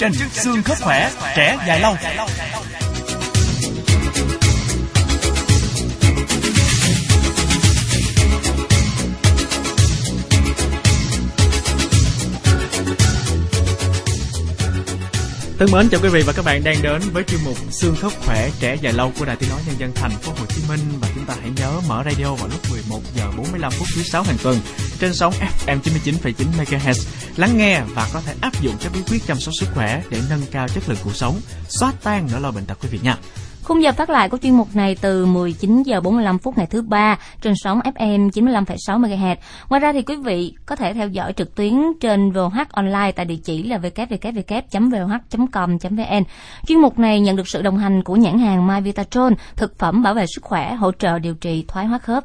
trình xương khớp khỏe, trẻ dài lâu. Thân mến chào quý vị và các bạn đang đến với chuyên mục xương khớp khỏe trẻ dài lâu của Đài Tiếng nói Nhân dân thành phố Hồ Chí Minh và chúng ta hãy nhớ mở radio vào lúc 11 giờ 45 phút thứ sáu hàng tuần trên sóng FM 99,9 MHz. Lắng nghe và có thể áp dụng các bí quyết chăm sóc sức khỏe để nâng cao chất lượng cuộc sống, xóa tan nỗi lo bệnh tật quý vị nha. Khung giờ phát lại của chuyên mục này từ 19 giờ 45 phút ngày thứ ba trên sóng FM 95,6 MHz. Ngoài ra thì quý vị có thể theo dõi trực tuyến trên VOH online tại địa chỉ là www.voh.com.vn. Chuyên mục này nhận được sự đồng hành của nhãn hàng My Vitatron, thực phẩm bảo vệ sức khỏe, hỗ trợ điều trị thoái hóa khớp.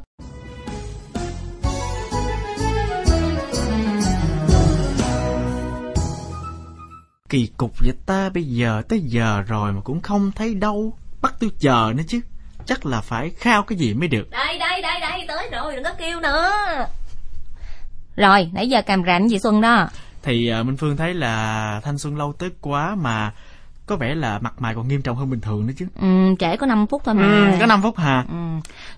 Kỳ cục vậy ta bây giờ tới giờ rồi mà cũng không thấy đâu bắt tôi chờ nữa chứ. Chắc là phải khao cái gì mới được. Đây đây đây đây tới rồi đừng có kêu nữa. Rồi nãy giờ càm rạnh gì xuân đó. Thì uh, minh phương thấy là thanh xuân lâu tới quá mà có vẻ là mặt mày còn nghiêm trọng hơn bình thường nữa chứ. Ừ trễ có 5 phút thôi mà. Ừ, có 5 phút hả? Ừ.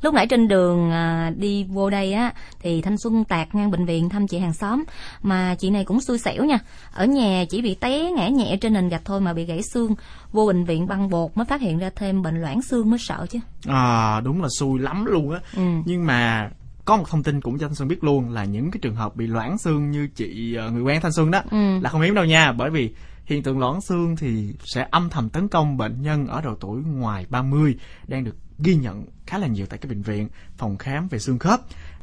lúc nãy trên đường à, đi vô đây á thì thanh xuân tạt ngang bệnh viện thăm chị hàng xóm. Mà chị này cũng xui xẻo nha. Ở nhà chỉ bị té ngã nhẹ trên nền gạch thôi mà bị gãy xương. Vô bệnh viện băng bột mới phát hiện ra thêm bệnh loãng xương mới sợ chứ. À đúng là xui lắm luôn á. Ừ. nhưng mà có một thông tin cũng cho thanh xuân biết luôn là những cái trường hợp bị loãng xương như chị ờ, người quen thanh xuân đó ừ. là không hiếm đâu nha. Bởi vì hiện tượng loãng xương thì sẽ âm thầm tấn công bệnh nhân ở độ tuổi ngoài 30 đang được ghi nhận khá là nhiều tại các bệnh viện, phòng khám về xương khớp.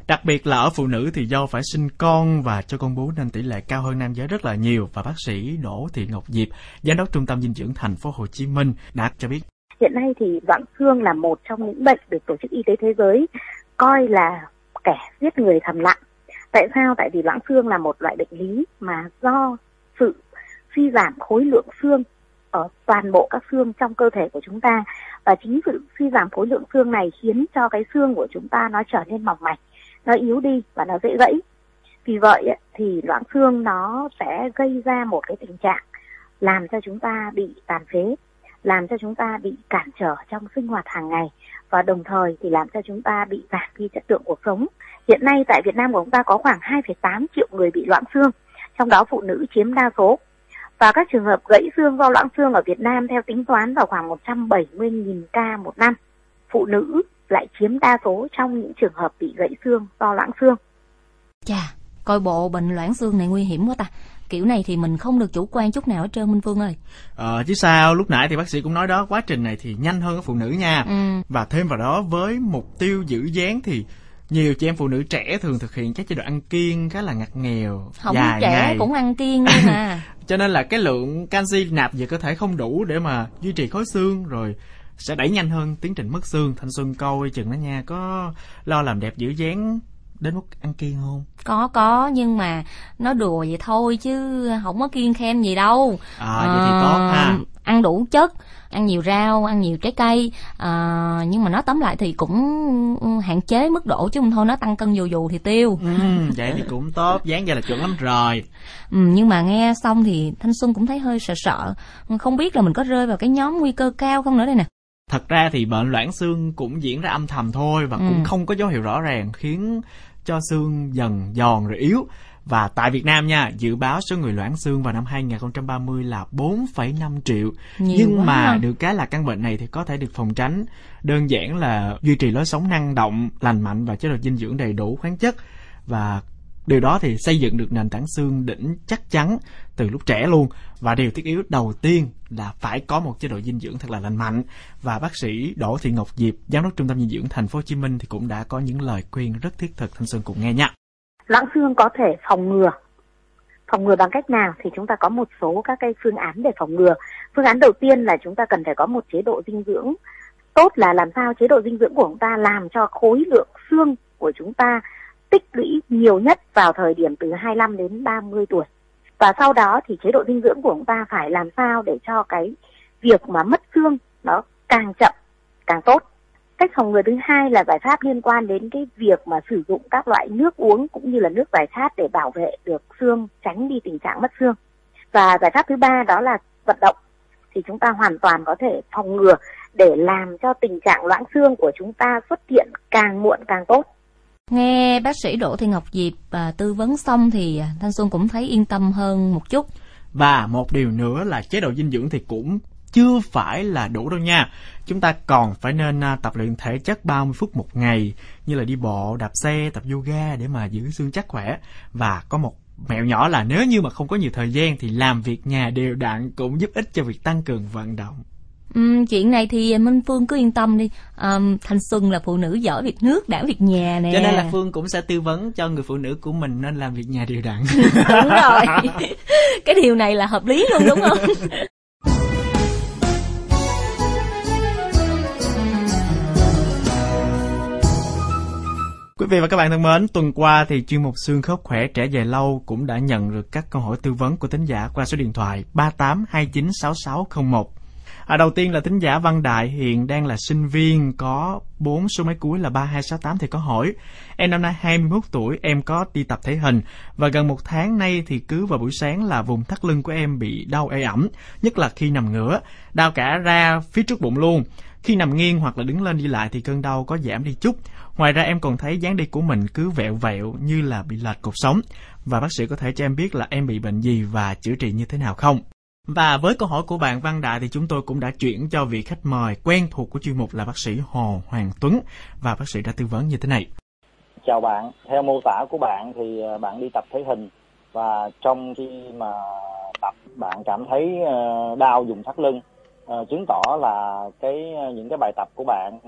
Đặc biệt là ở phụ nữ thì do phải sinh con và cho con bú nên tỷ lệ cao hơn nam giới rất là nhiều và bác sĩ Đỗ Thị Ngọc Diệp, giám đốc Trung tâm dinh dưỡng thành phố Hồ Chí Minh đã cho biết. Hiện nay thì loãng xương là một trong những bệnh được Tổ chức Y tế Thế giới coi là kẻ giết người thầm lặng. Tại sao? Tại vì loãng xương là một loại bệnh lý mà do sự suy giảm khối lượng xương ở toàn bộ các xương trong cơ thể của chúng ta. Và chính sự suy giảm khối lượng xương này khiến cho cái xương của chúng ta nó trở nên mỏng mảnh nó yếu đi và nó dễ gãy. Vì vậy thì loãng xương nó sẽ gây ra một cái tình trạng làm cho chúng ta bị tàn phế làm cho chúng ta bị cản trở trong sinh hoạt hàng ngày và đồng thời thì làm cho chúng ta bị giảm đi chất lượng cuộc sống. Hiện nay tại Việt Nam của chúng ta có khoảng 2,8 triệu người bị loãng xương, trong đó phụ nữ chiếm đa số và các trường hợp gãy xương do loãng xương ở Việt Nam theo tính toán vào khoảng 170.000 ca một năm. Phụ nữ lại chiếm đa số trong những trường hợp bị gãy xương do loãng xương. Chà, coi bộ bệnh loãng xương này nguy hiểm quá ta. Kiểu này thì mình không được chủ quan chút nào hết trơn Minh Phương ơi. Ờ chứ sao, lúc nãy thì bác sĩ cũng nói đó, quá trình này thì nhanh hơn ở phụ nữ nha. Ừ. Và thêm vào đó với mục tiêu giữ dáng thì nhiều chị em phụ nữ trẻ thường thực hiện các chế độ ăn kiêng khá là ngặt nghèo không dài trẻ ngày. cũng ăn kiêng mà cho nên là cái lượng canxi nạp về cơ thể không đủ để mà duy trì khối xương rồi sẽ đẩy nhanh hơn tiến trình mất xương. Thanh xuân coi chừng đó nha có lo làm đẹp giữ dáng đến mức ăn kiêng không? Có có nhưng mà nó đùa vậy thôi chứ không có kiêng khem gì đâu. À, vậy thì tốt ha ăn đủ chất ăn nhiều rau ăn nhiều trái cây à, nhưng mà nó tóm lại thì cũng hạn chế mức độ chứ không thôi nó tăng cân dù dù thì tiêu. Ừ, vậy thì cũng tốt dáng vậy là chuẩn lắm rồi. Ừ, nhưng mà nghe xong thì thanh xuân cũng thấy hơi sợ sợ. Không biết là mình có rơi vào cái nhóm nguy cơ cao không nữa đây nè. Thật ra thì bệnh loãng xương cũng diễn ra âm thầm thôi và ừ. cũng không có dấu hiệu rõ ràng khiến cho xương dần giòn rồi yếu và tại Việt Nam nha, dự báo số người loãng xương vào năm 2030 là 4,5 triệu. Nhiều Nhưng mà ha. được cái là căn bệnh này thì có thể được phòng tránh. Đơn giản là duy trì lối sống năng động, lành mạnh và chế độ dinh dưỡng đầy đủ khoáng chất và điều đó thì xây dựng được nền tảng xương đỉnh chắc chắn từ lúc trẻ luôn và điều thiết yếu đầu tiên là phải có một chế độ dinh dưỡng thật là lành mạnh và bác sĩ Đỗ Thị Ngọc Diệp giám đốc trung tâm dinh dưỡng thành phố Hồ Chí Minh thì cũng đã có những lời khuyên rất thiết thực thanh xuân cùng nghe nha loãng xương có thể phòng ngừa. Phòng ngừa bằng cách nào? Thì chúng ta có một số các cái phương án để phòng ngừa. Phương án đầu tiên là chúng ta cần phải có một chế độ dinh dưỡng tốt, là làm sao chế độ dinh dưỡng của chúng ta làm cho khối lượng xương của chúng ta tích lũy nhiều nhất vào thời điểm từ 25 đến 30 tuổi. Và sau đó thì chế độ dinh dưỡng của chúng ta phải làm sao để cho cái việc mà mất xương nó càng chậm, càng tốt cách phòng ngừa thứ hai là giải pháp liên quan đến cái việc mà sử dụng các loại nước uống cũng như là nước giải khát để bảo vệ được xương tránh đi tình trạng mất xương và giải pháp thứ ba đó là vận động thì chúng ta hoàn toàn có thể phòng ngừa để làm cho tình trạng loãng xương của chúng ta xuất hiện càng muộn càng tốt. Nghe bác sĩ Đỗ Thị Ngọc Diệp à, tư vấn xong thì à, Thanh Xuân cũng thấy yên tâm hơn một chút. Và một điều nữa là chế độ dinh dưỡng thì cũng chưa phải là đủ đâu nha. Chúng ta còn phải nên à, tập luyện thể chất 30 phút một ngày như là đi bộ, đạp xe, tập yoga để mà giữ xương chắc khỏe. Và có một mẹo nhỏ là nếu như mà không có nhiều thời gian thì làm việc nhà đều đặn cũng giúp ích cho việc tăng cường vận động. Uhm, chuyện này thì Minh Phương cứ yên tâm đi um, Thanh Xuân là phụ nữ giỏi việc nước đảm việc nhà nè Cho nên là Phương cũng sẽ tư vấn cho người phụ nữ của mình nên làm việc nhà đều đặn Đúng rồi Cái điều này là hợp lý luôn đúng không Quý vị và các bạn thân mến, tuần qua thì chuyên mục xương khớp khỏe trẻ dài lâu cũng đã nhận được các câu hỏi tư vấn của tín giả qua số điện thoại 38296601. À, đầu tiên là tính giả Văn Đại hiện đang là sinh viên có 4 số máy cuối là 3268 thì có hỏi Em năm nay 21 tuổi, em có đi tập thể hình và gần một tháng nay thì cứ vào buổi sáng là vùng thắt lưng của em bị đau ê ẩm, nhất là khi nằm ngửa, đau cả ra phía trước bụng luôn. Khi nằm nghiêng hoặc là đứng lên đi lại thì cơn đau có giảm đi chút. Ngoài ra em còn thấy dáng đi của mình cứ vẹo vẹo như là bị lệch cột sống. Và bác sĩ có thể cho em biết là em bị bệnh gì và chữa trị như thế nào không? Và với câu hỏi của bạn Văn Đại thì chúng tôi cũng đã chuyển cho vị khách mời quen thuộc của chuyên mục là bác sĩ Hồ Hoàng Tuấn. Và bác sĩ đã tư vấn như thế này. Chào bạn, theo mô tả của bạn thì à, bạn đi tập thể hình. Và trong khi mà tập bạn cảm thấy à, đau vùng thắt lưng à, chứng tỏ là cái những cái bài tập của bạn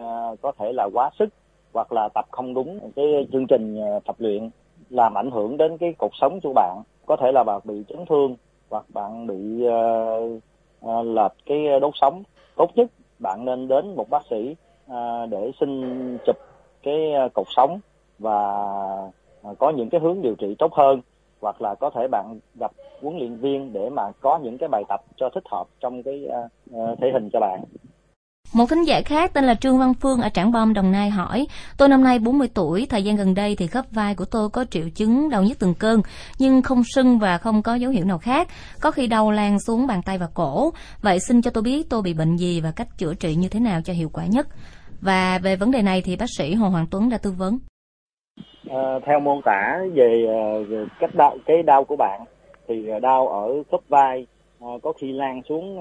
có thể là quá sức hoặc là tập không đúng cái chương trình tập luyện làm ảnh hưởng đến cái cuộc sống của bạn. Có thể là bạn bị chấn thương hoặc bạn bị uh, lệch cái đốt sống tốt nhất bạn nên đến một bác sĩ uh, để xin chụp cái cột sống và có những cái hướng điều trị tốt hơn. Hoặc là có thể bạn gặp huấn luyện viên để mà có những cái bài tập cho thích hợp trong cái uh, thể hình cho bạn một thính giả khác tên là Trương Văn Phương ở Trảng Bom, Đồng Nai hỏi, tôi năm nay 40 tuổi, thời gian gần đây thì khớp vai của tôi có triệu chứng đau nhức từng cơn, nhưng không sưng và không có dấu hiệu nào khác, có khi đau lan xuống bàn tay và cổ. Vậy xin cho tôi biết tôi bị bệnh gì và cách chữa trị như thế nào cho hiệu quả nhất. Và về vấn đề này thì bác sĩ Hồ Hoàng Tuấn đã tư vấn. À, theo mô tả về, ờ, về cách đau cái đau của bạn thì ờ, đau ở khớp vai có khi lan xuống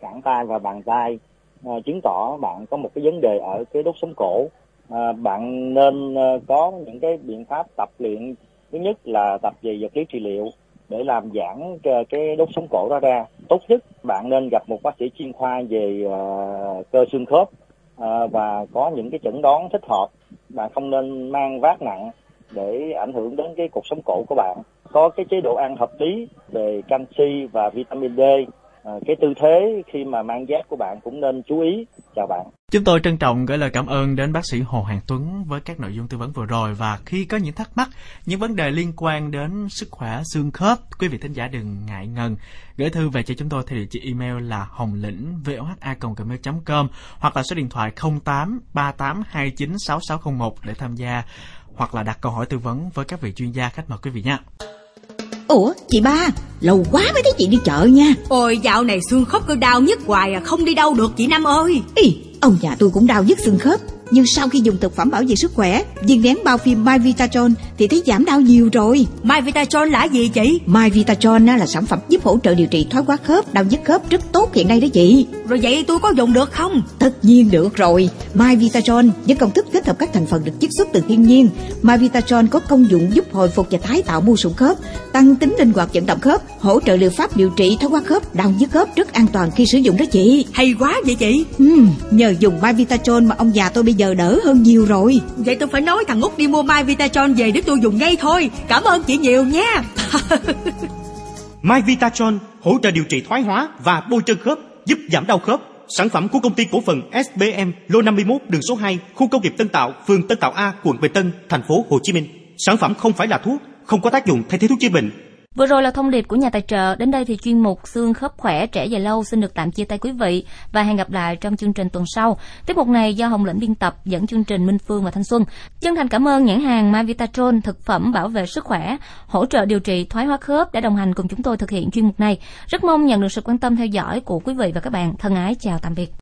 cẳng tay và bàn tay à, chứng tỏ bạn có một cái vấn đề ở cái đốt sống cổ. À, bạn nên à, có những cái biện pháp tập luyện. Thứ nhất là tập về vật lý trị liệu để làm giãn à, cái đốt sống cổ đó ra. Tốt nhất bạn nên gặp một bác sĩ chuyên khoa về à, cơ xương khớp à, và có những cái chẩn đoán thích hợp. Bạn không nên mang vác nặng để ảnh hưởng đến cái cuộc sống cổ của bạn. Có cái chế độ ăn hợp lý về canxi và vitamin D. Ờ, cái tư thế khi mà mang giác của bạn cũng nên chú ý. Chào bạn. Chúng tôi trân trọng gửi lời cảm ơn đến bác sĩ Hồ Hoàng Tuấn với các nội dung tư vấn vừa rồi. Và khi có những thắc mắc, những vấn đề liên quan đến sức khỏe xương khớp, quý vị thính giả đừng ngại ngần. Gửi thư về cho chúng tôi theo địa chỉ email là hồng lĩnh voha.gmail.com hoặc là số điện thoại 08 3829 6601 để tham gia hoặc là đặt câu hỏi tư vấn với các vị chuyên gia khách mời quý vị nhé. Ủa chị ba Lâu quá mới thấy chị đi chợ nha. Ôi dạo này xương khớp cứ đau nhất hoài à Không đi đâu được chị Năm ơi. Ý, Ông già tôi cũng đau nhức xương khớp nhưng sau khi dùng thực phẩm bảo vệ sức khỏe viên nén bao phim My Vitatron thì thấy giảm đau nhiều rồi. My Vitatron là gì chị? My Vitatron là sản phẩm giúp hỗ trợ điều trị thoái hóa khớp đau nhức khớp rất tốt hiện nay đó chị. Rồi vậy tôi có dùng được không? Tất nhiên được rồi. My Vitatron với công thức kết hợp các thành phần được chiết xuất từ thiên nhiên. My Vitatron có công dụng giúp hồi phục và tái tạo mô sụn khớp tăng tính linh hoạt vận động khớp hỗ trợ liệu pháp điều trị thoái hóa khớp đau nhức khớp rất an toàn khi sử dụng đó chị. Hay quá vậy chị. Ừ, nhờ dùng My Vitatron mà ông già tôi bây giờ đỡ hơn nhiều rồi. Vậy tôi phải nói thằng Út đi mua My Vitatron về để tôi dùng ngay thôi. Cảm ơn chị nhiều nha. My Vitatron hỗ trợ điều trị thoái hóa và bôi trơn khớp giúp giảm đau khớp. Sản phẩm của công ty cổ phần SBM lô 51 đường số 2 khu công nghiệp Tân Tạo phường Tân Tạo A quận Bình Tân thành phố Hồ Chí Minh. Sản phẩm không phải là thuốc không có tác dụng thay thế thuốc chữa bệnh Vừa rồi là thông điệp của nhà tài trợ. Đến đây thì chuyên mục xương khớp khỏe trẻ dài lâu xin được tạm chia tay quý vị và hẹn gặp lại trong chương trình tuần sau. Tiếp mục này do Hồng Lĩnh biên tập dẫn chương trình Minh Phương và Thanh Xuân. Chân thành cảm ơn nhãn hàng Mavitatron thực phẩm bảo vệ sức khỏe, hỗ trợ điều trị thoái hóa khớp đã đồng hành cùng chúng tôi thực hiện chuyên mục này. Rất mong nhận được sự quan tâm theo dõi của quý vị và các bạn. Thân ái chào tạm biệt.